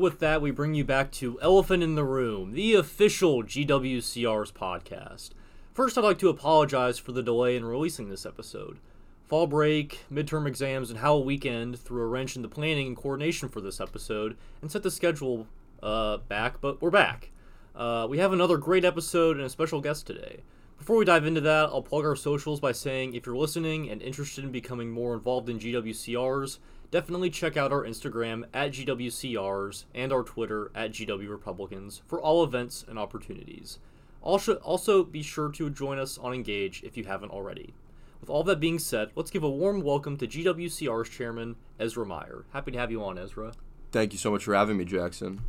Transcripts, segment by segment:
with that, we bring you back to Elephant in the Room, the official GWCR's podcast. First, I'd like to apologize for the delay in releasing this episode. Fall break, midterm exams, and Howell weekend threw a wrench in the planning and coordination for this episode and set the schedule uh, back, but we're back. Uh, we have another great episode and a special guest today. Before we dive into that, I'll plug our socials by saying if you're listening and interested in becoming more involved in GWCRs, definitely check out our Instagram at GWCRs and our Twitter at GW Republicans for all events and opportunities. Also, also be sure to join us on Engage if you haven't already. With all that being said, let's give a warm welcome to GWCR's chairman, Ezra Meyer. Happy to have you on, Ezra. Thank you so much for having me, Jackson.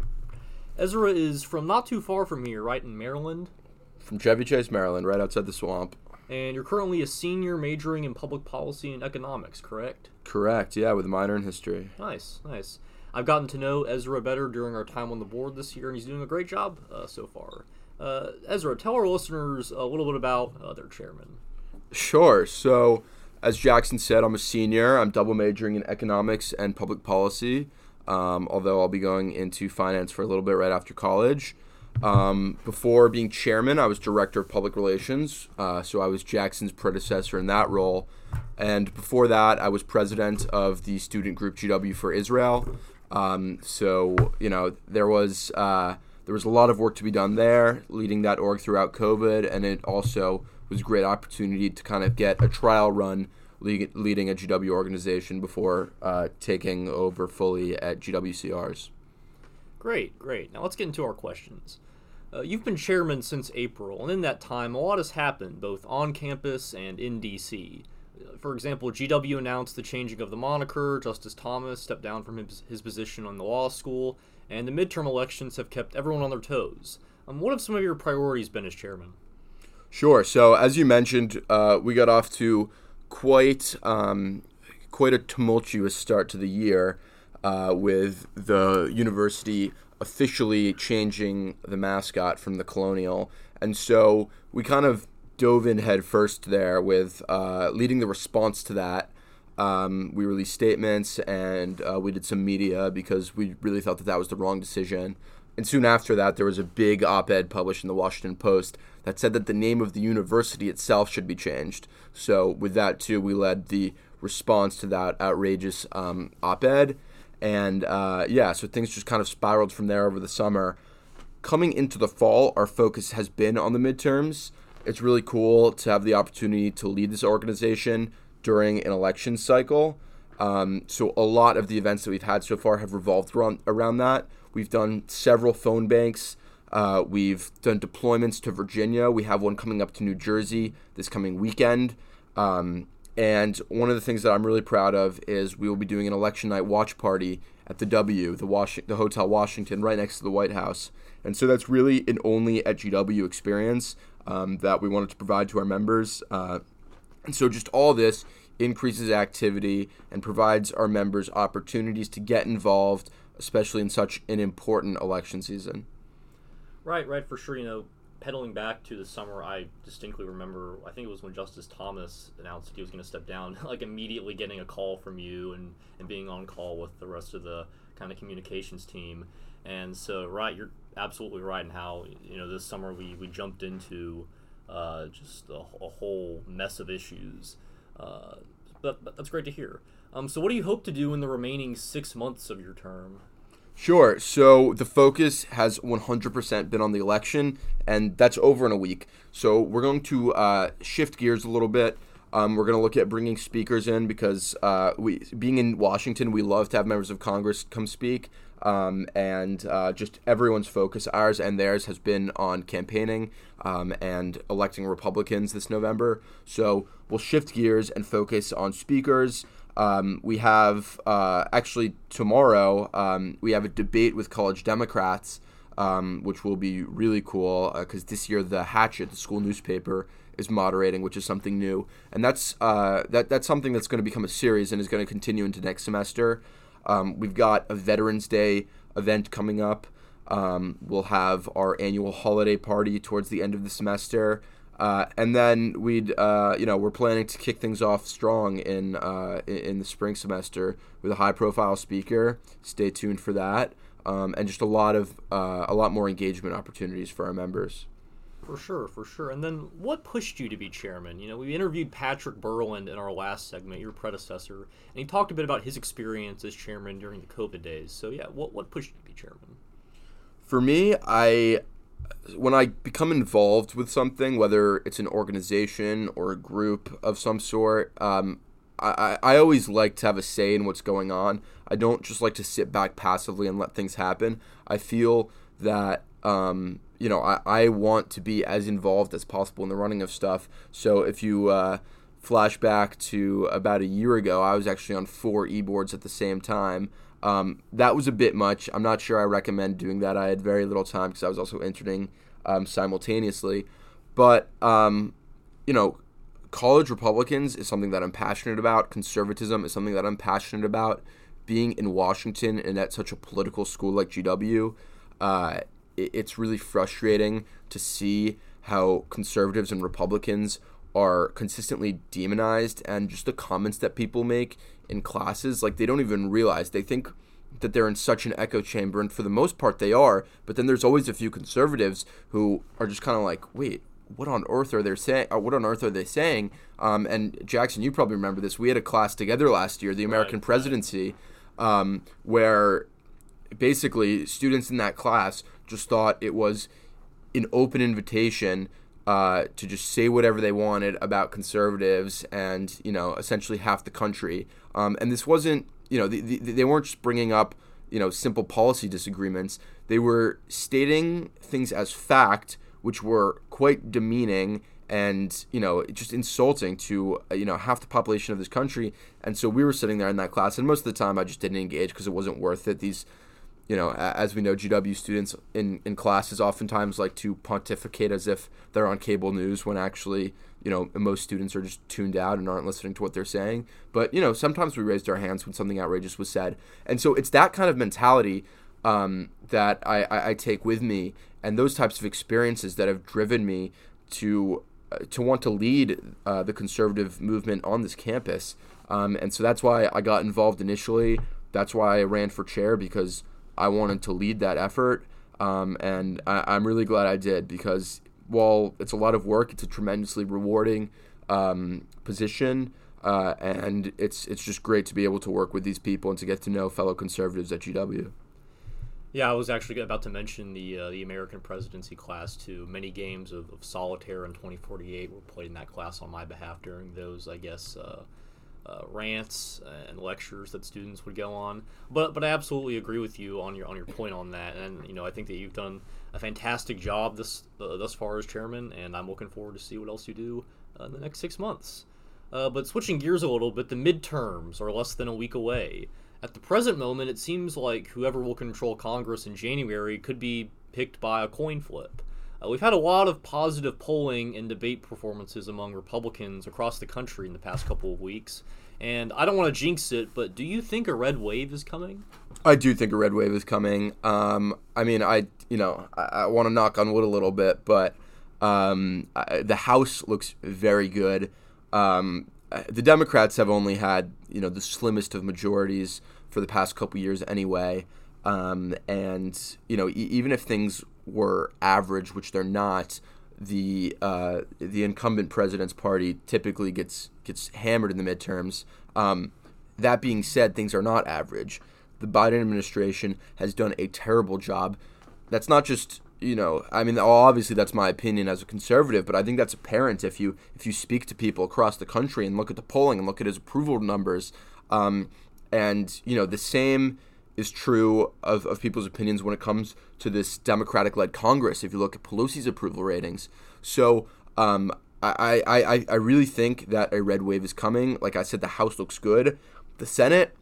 Ezra is from not too far from here, right in Maryland? From Chevy Chase, Maryland, right outside the swamp. And you're currently a senior majoring in public policy and economics, correct? Correct, yeah, with a minor in history. Nice, nice. I've gotten to know Ezra better during our time on the board this year, and he's doing a great job uh, so far. Uh, Ezra, tell our listeners a little bit about uh, their chairman. Sure. So, as Jackson said, I'm a senior. I'm double majoring in economics and public policy, um, although I'll be going into finance for a little bit right after college. Um, before being chairman, I was director of public relations, uh, so I was Jackson's predecessor in that role. And before that, I was president of the student group GW for Israel. Um, so you know there was uh, there was a lot of work to be done there, leading that org throughout COVID, and it also was a great opportunity to kind of get a trial run leading a GW organization before uh, taking over fully at GWCRs. Great, great. Now let's get into our questions. Uh, you've been chairman since April, and in that time, a lot has happened, both on campus and in DC. Uh, for example, GW announced the changing of the moniker, Justice Thomas stepped down from his, his position on the law school, and the midterm elections have kept everyone on their toes. Um, what have some of your priorities been as chairman? Sure. So, as you mentioned, uh, we got off to quite um, quite a tumultuous start to the year uh, with the university officially changing the mascot from the Colonial, and so we kind of dove in headfirst there with uh, leading the response to that. Um, we released statements and uh, we did some media because we really thought that that was the wrong decision. And soon after that, there was a big op ed published in the Washington Post that said that the name of the university itself should be changed. So, with that, too, we led the response to that outrageous um, op ed. And uh, yeah, so things just kind of spiraled from there over the summer. Coming into the fall, our focus has been on the midterms. It's really cool to have the opportunity to lead this organization during an election cycle. Um, so, a lot of the events that we've had so far have revolved around, around that. We've done several phone banks. Uh, we've done deployments to Virginia. We have one coming up to New Jersey this coming weekend. Um, and one of the things that I'm really proud of is we will be doing an election night watch party at the W, the, Was- the Hotel Washington, right next to the White House. And so that's really an only at GW experience um, that we wanted to provide to our members. Uh, and so just all this increases activity and provides our members opportunities to get involved, especially in such an important election season. Right, right, for sure. You know, pedaling back to the summer, I distinctly remember. I think it was when Justice Thomas announced that he was going to step down. like immediately getting a call from you and and being on call with the rest of the kind of communications team. And so, right, you're absolutely right in how you know this summer we we jumped into uh, just a, a, whole mess of issues. Uh, but, but that's great to hear. Um, so, what do you hope to do in the remaining six months of your term? Sure. So the focus has 100% been on the election, and that's over in a week. So we're going to uh, shift gears a little bit. Um, we're going to look at bringing speakers in because uh, we, being in Washington, we love to have members of Congress come speak. Um, and uh, just everyone's focus, ours and theirs, has been on campaigning um, and electing Republicans this November. So we'll shift gears and focus on speakers. Um, we have uh, actually tomorrow um, we have a debate with college Democrats, um, which will be really cool because uh, this year the Hatchet, the school newspaper, is moderating, which is something new, and that's uh, that that's something that's going to become a series and is going to continue into next semester. Um, we've got a Veterans Day event coming up. Um, we'll have our annual holiday party towards the end of the semester. Uh, and then we'd, uh, you know, we're planning to kick things off strong in uh, in the spring semester with a high-profile speaker. Stay tuned for that. um, and just a lot of uh, a lot more engagement opportunities for our members. For sure, for sure. And then what pushed you to be chairman? You know, we interviewed Patrick Berland in our last segment, your predecessor, and he talked a bit about his experience as chairman during the COVID days. So yeah, what what pushed you to be chairman? For me, I when I become involved with something, whether it's an organization or a group of some sort, um, I, I always like to have a say in what's going on. I don't just like to sit back passively and let things happen. I feel that um, you know I, I want to be as involved as possible in the running of stuff. So if you uh, flash back to about a year ago, I was actually on four e-boards at the same time. Um, that was a bit much. I'm not sure I recommend doing that. I had very little time because I was also interning um, simultaneously. But um, you know, college Republicans is something that I'm passionate about. Conservatism is something that I'm passionate about. Being in Washington and at such a political school like GW, uh, it, it's really frustrating to see how conservatives and Republicans are consistently demonized and just the comments that people make in classes like they don't even realize they think that they're in such an echo chamber and for the most part they are but then there's always a few conservatives who are just kind of like wait what on earth are they saying? Uh, what on earth are they saying? Um, and Jackson, you probably remember this. We had a class together last year, the American right, Presidency, um, where basically students in that class just thought it was an open invitation uh, to just say whatever they wanted about conservatives and you know essentially half the country. Um, and this wasn't you know the, the, they weren't just bringing up you know simple policy disagreements. They were stating things as fact which were quite demeaning and you know just insulting to uh, you know half the population of this country and so we were sitting there in that class and most of the time i just didn't engage because it wasn't worth it these you know as we know gw students in in classes oftentimes like to pontificate as if they're on cable news when actually you know most students are just tuned out and aren't listening to what they're saying but you know sometimes we raised our hands when something outrageous was said and so it's that kind of mentality um, that I, I, I take with me and those types of experiences that have driven me to uh, to want to lead uh, the conservative movement on this campus. Um, and so that's why I got involved initially. That's why I ran for chair because I wanted to lead that effort. Um, and I, am really glad I did because while it's a lot of work, it's a tremendously rewarding um, position. Uh, and it's it's just great to be able to work with these people and to get to know fellow conservatives at GW. Yeah, I was actually about to mention the uh, the American presidency class too. Many games of, of, solitaire and 2048 were played in that class on my behalf during those, I guess, uh, uh, rants and lectures that students would go on. But but I absolutely agree with you on your on your point on that, and you know I think that you've done a fantastic job this uh, thus far as chairman, and I'm looking forward to see what else you do uh, in the next six months. Uh, but switching gears a little bit, the midterms are less than a week away. At the present moment, it seems like whoever will control Congress in January could be picked by a coin flip. Uh, we've had a lot of positive polling and debate performances among Republicans across the country in the past couple of weeks. And I don't want to jinx it, but do you think a red wave is coming? I do think a red wave is coming. Um, I mean, I you know I, I want to knock on wood a little bit, but um, I, the House looks very good. Um, the Democrats have only had you know the slimmest of majorities for the past couple years anyway. Um, and you know, e- even if things were average, which they're not, the uh, the incumbent president's party typically gets gets hammered in the midterms. Um, that being said, things are not average. The Biden administration has done a terrible job. That's not just you know, I mean, obviously that's my opinion as a conservative, but I think that's apparent if you if you speak to people across the country and look at the polling and look at his approval numbers. Um, and you know, the same is true of, of people's opinions when it comes to this Democratic-led Congress. If you look at Pelosi's approval ratings, so um, I, I I really think that a red wave is coming. Like I said, the House looks good. The Senate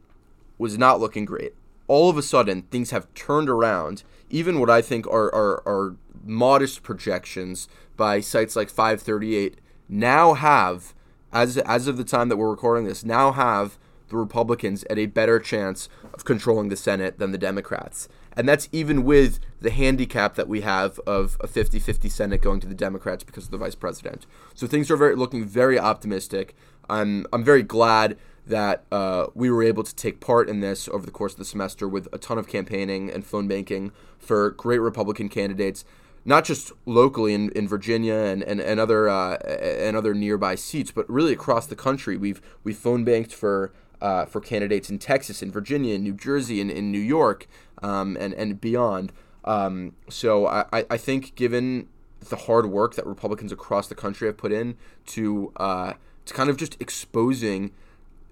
was not looking great. All of a sudden, things have turned around even what I think are, are, are modest projections by sites like 538 now have, as, as of the time that we're recording this, now have the Republicans at a better chance of controlling the Senate than the Democrats. And that's even with the handicap that we have of a 50 50 Senate going to the Democrats because of the vice president. So things are very, looking very optimistic. I'm I'm very glad that uh, we were able to take part in this over the course of the semester with a ton of campaigning and phone banking for great Republican candidates, not just locally in, in Virginia and, and, and other uh, and other nearby seats, but really across the country. We've we phone banked for uh, for candidates in Texas, in Virginia, in New Jersey, and in, in New York, um, and and beyond. Um, so I, I think given the hard work that Republicans across the country have put in to uh, to kind of just exposing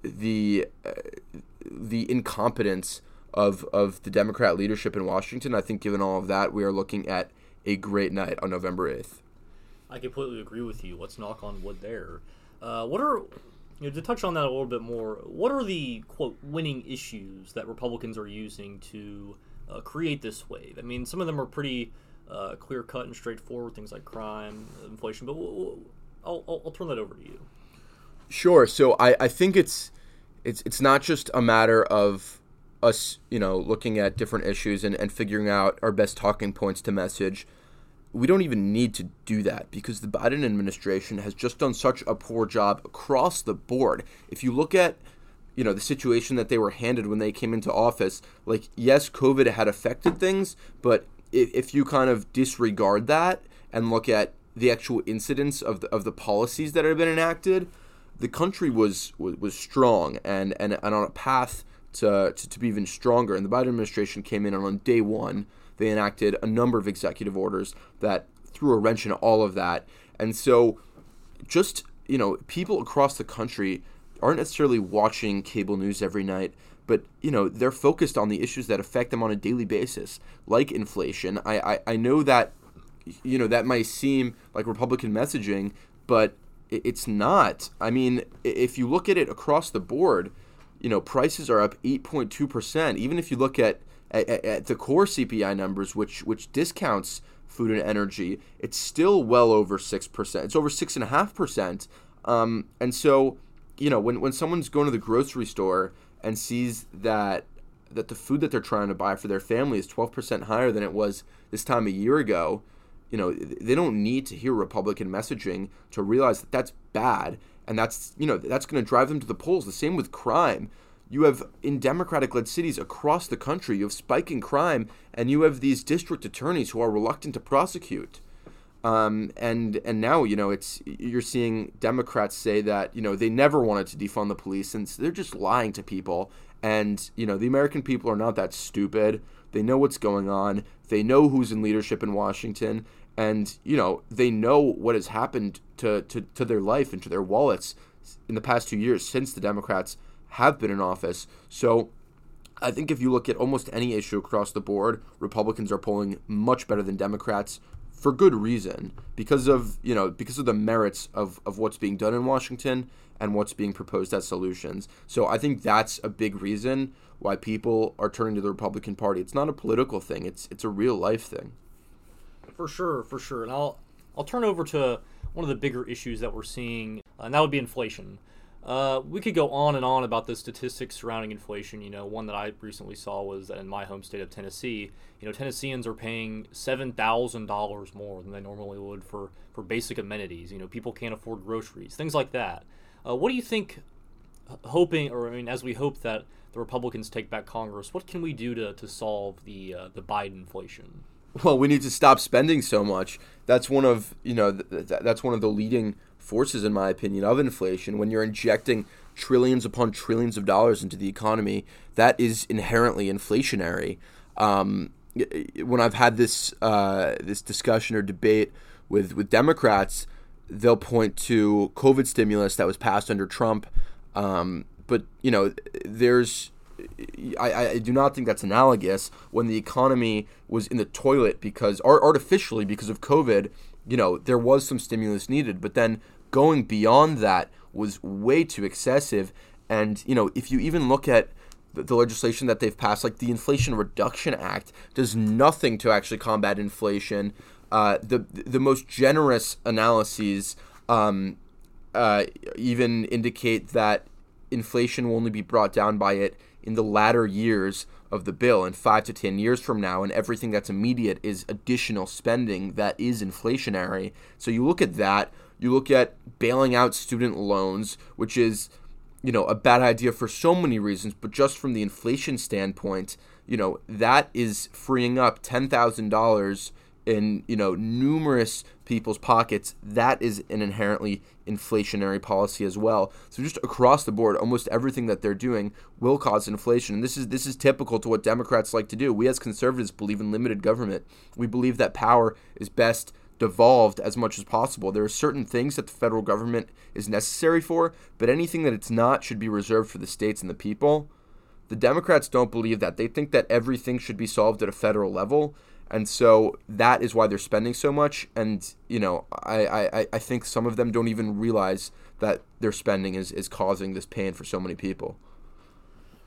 the uh, the incompetence of of the Democrat leadership in Washington. I think, given all of that, we are looking at a great night on November eighth. I completely agree with you. Let's knock on wood there. Uh, what are you know, to touch on that a little bit more? What are the quote winning issues that Republicans are using to uh, create this wave? I mean, some of them are pretty uh, clear cut and straightforward, things like crime, inflation. But we'll, we'll, I'll, I'll, I'll turn that over to you. Sure. So I, I think it's it's it's not just a matter of us, you know, looking at different issues and, and figuring out our best talking points to message. We don't even need to do that because the Biden administration has just done such a poor job across the board. If you look at you know the situation that they were handed when they came into office like yes covid had affected things but if, if you kind of disregard that and look at the actual incidents of the, of the policies that have been enacted the country was was, was strong and, and, and on a path to, to, to be even stronger. And the Biden administration came in and on day one, they enacted a number of executive orders that threw a wrench in all of that. And so, just you know, people across the country aren't necessarily watching cable news every night, but you know they're focused on the issues that affect them on a daily basis, like inflation. I I, I know that you know that might seem like Republican messaging, but it's not. I mean, if you look at it across the board, you know, prices are up 8.2%. Even if you look at, at, at, the core CPI numbers, which which discounts food and energy, it's still well over 6%. It's over 6.5%. Um, and so, you know, when, when someone's going to the grocery store and sees that that the food that they're trying to buy for their family is 12% higher than it was this time a year ago, you know, they don't need to hear Republican messaging to realize that that's bad, and that's you know that's going to drive them to the polls. The same with crime. You have in Democratic-led cities across the country, you have spiking crime, and you have these district attorneys who are reluctant to prosecute. Um, and and now you know it's you're seeing Democrats say that you know they never wanted to defund the police, and they're just lying to people. And you know the American people are not that stupid. They know what's going on. They know who's in leadership in Washington, and you know they know what has happened to, to, to their life and to their wallets in the past two years since the Democrats have been in office. So I think if you look at almost any issue across the board, Republicans are polling much better than Democrats for good reason because of you know because of the merits of, of what's being done in Washington and what's being proposed as solutions. So I think that's a big reason why people are turning to the Republican Party. It's not a political thing; it's it's a real life thing. For sure, for sure. And I'll I'll turn over to one of the bigger issues that we're seeing, and that would be inflation. Uh, we could go on and on about the statistics surrounding inflation. You know, one that I recently saw was that in my home state of Tennessee, you know, Tennesseans are paying seven thousand dollars more than they normally would for for basic amenities. You know, people can't afford groceries, things like that. Uh, what do you think? Hoping, or I mean, as we hope that the Republicans take back Congress, what can we do to, to solve the uh, the Biden inflation? Well, we need to stop spending so much. That's one of you know th- that's one of the leading forces, in my opinion, of inflation. When you're injecting trillions upon trillions of dollars into the economy, that is inherently inflationary. Um, when I've had this uh, this discussion or debate with with Democrats, they'll point to COVID stimulus that was passed under Trump. Um, but you know, there's I, I do not think that's analogous when the economy was in the toilet because artificially because of COVID, you know, there was some stimulus needed, but then going beyond that was way too excessive. And, you know, if you even look at the, the legislation that they've passed, like the Inflation Reduction Act, does nothing to actually combat inflation. Uh, the the most generous analyses um, uh, even indicate that inflation will only be brought down by it in the latter years of the bill in five to ten years from now, and everything that's immediate is additional spending that is inflationary. So you look at that, you look at bailing out student loans, which is, you know, a bad idea for so many reasons, but just from the inflation standpoint, you know, that is freeing up ten thousand dollars in you know numerous people's pockets that is an inherently inflationary policy as well. So just across the board almost everything that they're doing will cause inflation. And this is this is typical to what democrats like to do. We as conservatives believe in limited government. We believe that power is best devolved as much as possible. There are certain things that the federal government is necessary for but anything that it's not should be reserved for the states and the people. The democrats don't believe that. They think that everything should be solved at a federal level and so that is why they're spending so much. And you know, I, I, I think some of them don't even realize that their spending is, is causing this pain for so many people.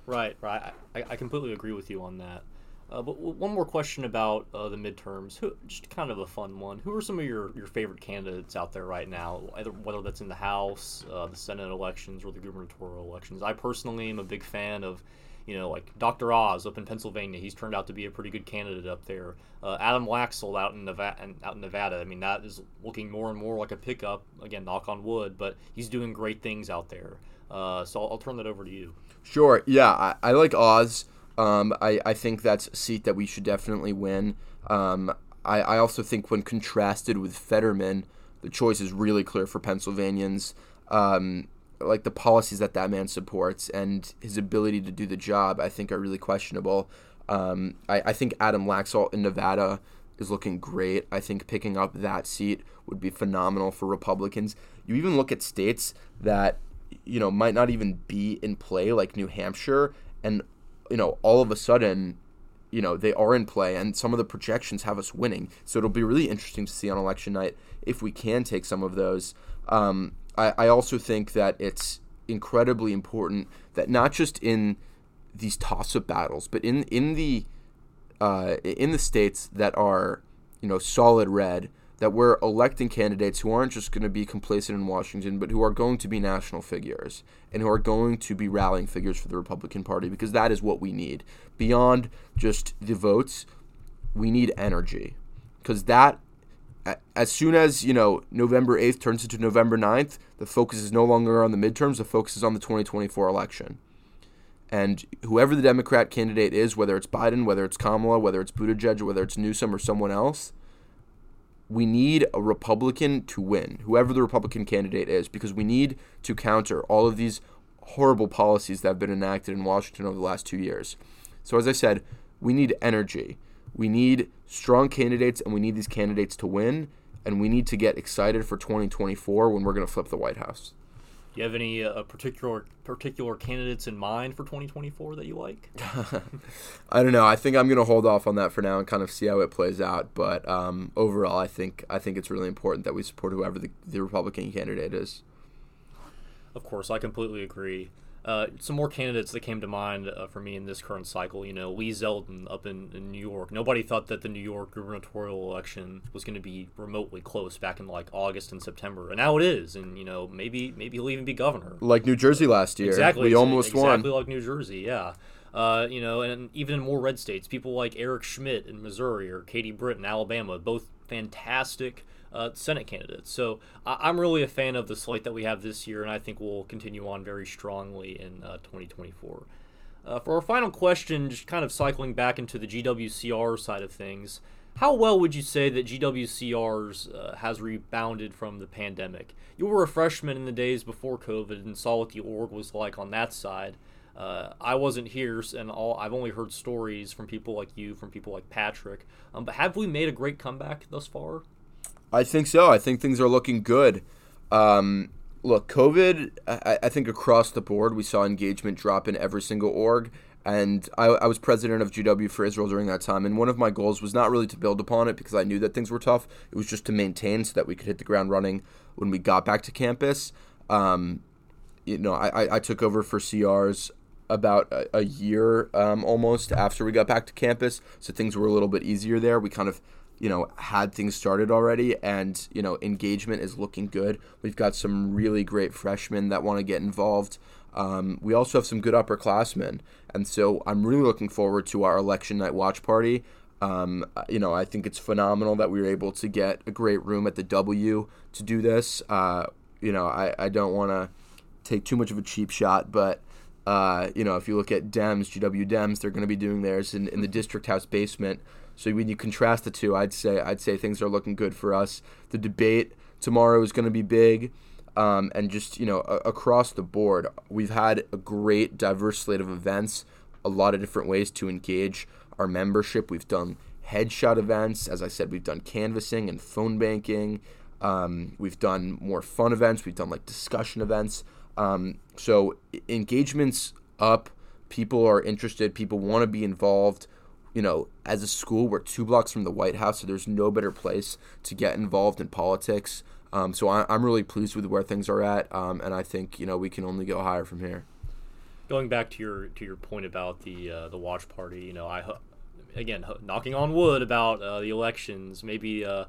Right, right. I, I completely agree with you on that. Uh, but one more question about uh, the midterms, Who, just kind of a fun one. Who are some of your, your favorite candidates out there right now, either whether that's in the House, uh, the Senate elections, or the gubernatorial elections? I personally am a big fan of you know, like Dr. Oz up in Pennsylvania, he's turned out to be a pretty good candidate up there. Uh, Adam Laxalt out in Nevada, out in Nevada, I mean, that is looking more and more like a pickup. Again, knock on wood, but he's doing great things out there. Uh, so I'll, I'll, turn that over to you. Sure. Yeah, I, I like Oz. Um, I, I think that's a seat that we should definitely win. Um, I, I also think when contrasted with Fetterman, the choice is really clear for Pennsylvanians. Um, like the policies that that man supports and his ability to do the job, I think are really questionable. Um, I, I think Adam Laxalt in Nevada is looking great. I think picking up that seat would be phenomenal for Republicans. You even look at states that you know might not even be in play, like New Hampshire, and you know all of a sudden, you know they are in play, and some of the projections have us winning. So it'll be really interesting to see on election night if we can take some of those. Um, I, I also think that it's incredibly important that not just in these toss-up battles, but in in the uh, in the states that are you know solid red, that we're electing candidates who aren't just going to be complacent in Washington, but who are going to be national figures and who are going to be rallying figures for the Republican Party because that is what we need. Beyond just the votes, we need energy because that as soon as you know November 8th turns into November 9th, the focus is no longer on the midterms, the focus is on the 2024 election. And whoever the Democrat candidate is, whether it's Biden, whether it's Kamala, whether it's Buttigieg, whether it's Newsom or someone else, we need a Republican to win, whoever the Republican candidate is, because we need to counter all of these horrible policies that have been enacted in Washington over the last two years. So, as I said, we need energy. We need strong candidates, and we need these candidates to win. And we need to get excited for 2024 when we're going to flip the White House. Do you have any uh, particular particular candidates in mind for 2024 that you like? I don't know. I think I'm going to hold off on that for now and kind of see how it plays out. But um, overall, I think I think it's really important that we support whoever the, the Republican candidate is. Of course, I completely agree. Uh, some more candidates that came to mind uh, for me in this current cycle. You know, Lee Zeldin up in, in New York. Nobody thought that the New York gubernatorial election was going to be remotely close back in like August and September, and now it is. And you know, maybe maybe he'll even be governor. Like New Jersey last year. Exactly. We almost exactly won. Exactly like New Jersey. Yeah. Uh, you know, and even in more red states, people like Eric Schmitt in Missouri or Katie Britt in Alabama, both fantastic uh, Senate candidates. So I- am really a fan of the slate that we have this year, and I think we'll continue on very strongly in uh, 2024. Uh, for our final question, just kind of cycling back into the GWCR side of things, how well would you say that GWCRs uh, has rebounded from the pandemic? You were a freshman in the days before COVID and saw what the org was like on that side. Uh, I wasn't here, and all I've only heard stories from people like you, from people like Patrick. Um, but have we made a great comeback thus far? I think so. I think things are looking good. Um, look, COVID, I, I, think across the board, we saw engagement drop in every single org. And I, I, was president of GW for Israel during that time. And one of my goals was not really to build upon it because I knew that things were tough. It was just to maintain so that we could hit the ground running when we got back to campus. Um, you know, I, I took over for CRs about a, a year um, almost after we got back to campus. So things were a little bit easier there. We kind of you know, had things started already, and you know, engagement is looking good. We've got some really great freshmen that want to get involved. Um, we also have some good upperclassmen, and so I'm really looking forward to our election night watch party. Um, you know, I think it's phenomenal that we were able to get a great room at the W to do this. Uh, you know, I, I don't want to take too much of a cheap shot, but uh, you know, if you look at Dems, GW Dems, they're going to be doing theirs in, in the district house basement. So when you contrast the two, I'd say I'd say things are looking good for us. The debate tomorrow is going to be big, um, and just you know a- across the board, we've had a great diverse slate of events, a lot of different ways to engage our membership. We've done headshot events, as I said, we've done canvassing and phone banking. Um, we've done more fun events. We've done like discussion events. Um, so engagements up. People are interested. People want to be involved you know, as a school, we're two blocks from the White House, so there's no better place to get involved in politics. Um, so I, am really pleased with where things are at, um, and I think you know we can only go higher from here. Going back to your to your point about the uh, the watch party, you know, I again knocking on wood about uh, the elections, maybe uh,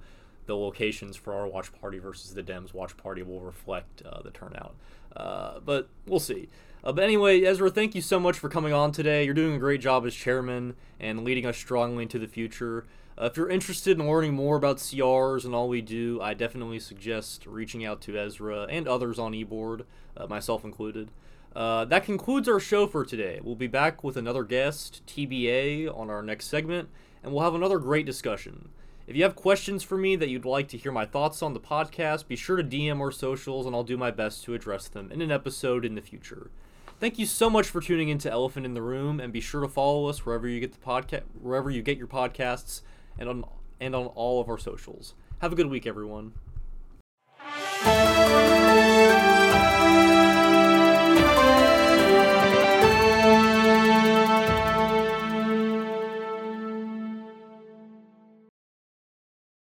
the locations for our watch party versus the Dems watch party will reflect uh, the turnout, uh, but we'll see. Uh, but anyway, Ezra, thank you so much for coming on today. You're doing a great job as chairman and leading us strongly into the future. Uh, if you're interested in learning more about CRs and all we do, I definitely suggest reaching out to Ezra and others on eBoard, uh, myself included. Uh, that concludes our show for today. We'll be back with another guest, TBA, on our next segment, and we'll have another great discussion. If you have questions for me that you'd like to hear my thoughts on the podcast, be sure to DM our socials and I'll do my best to address them in an episode in the future. Thank you so much for tuning into Elephant in the Room, and be sure to follow us wherever you get the podcast, wherever you get your podcasts, and on and on all of our socials. Have a good week, everyone.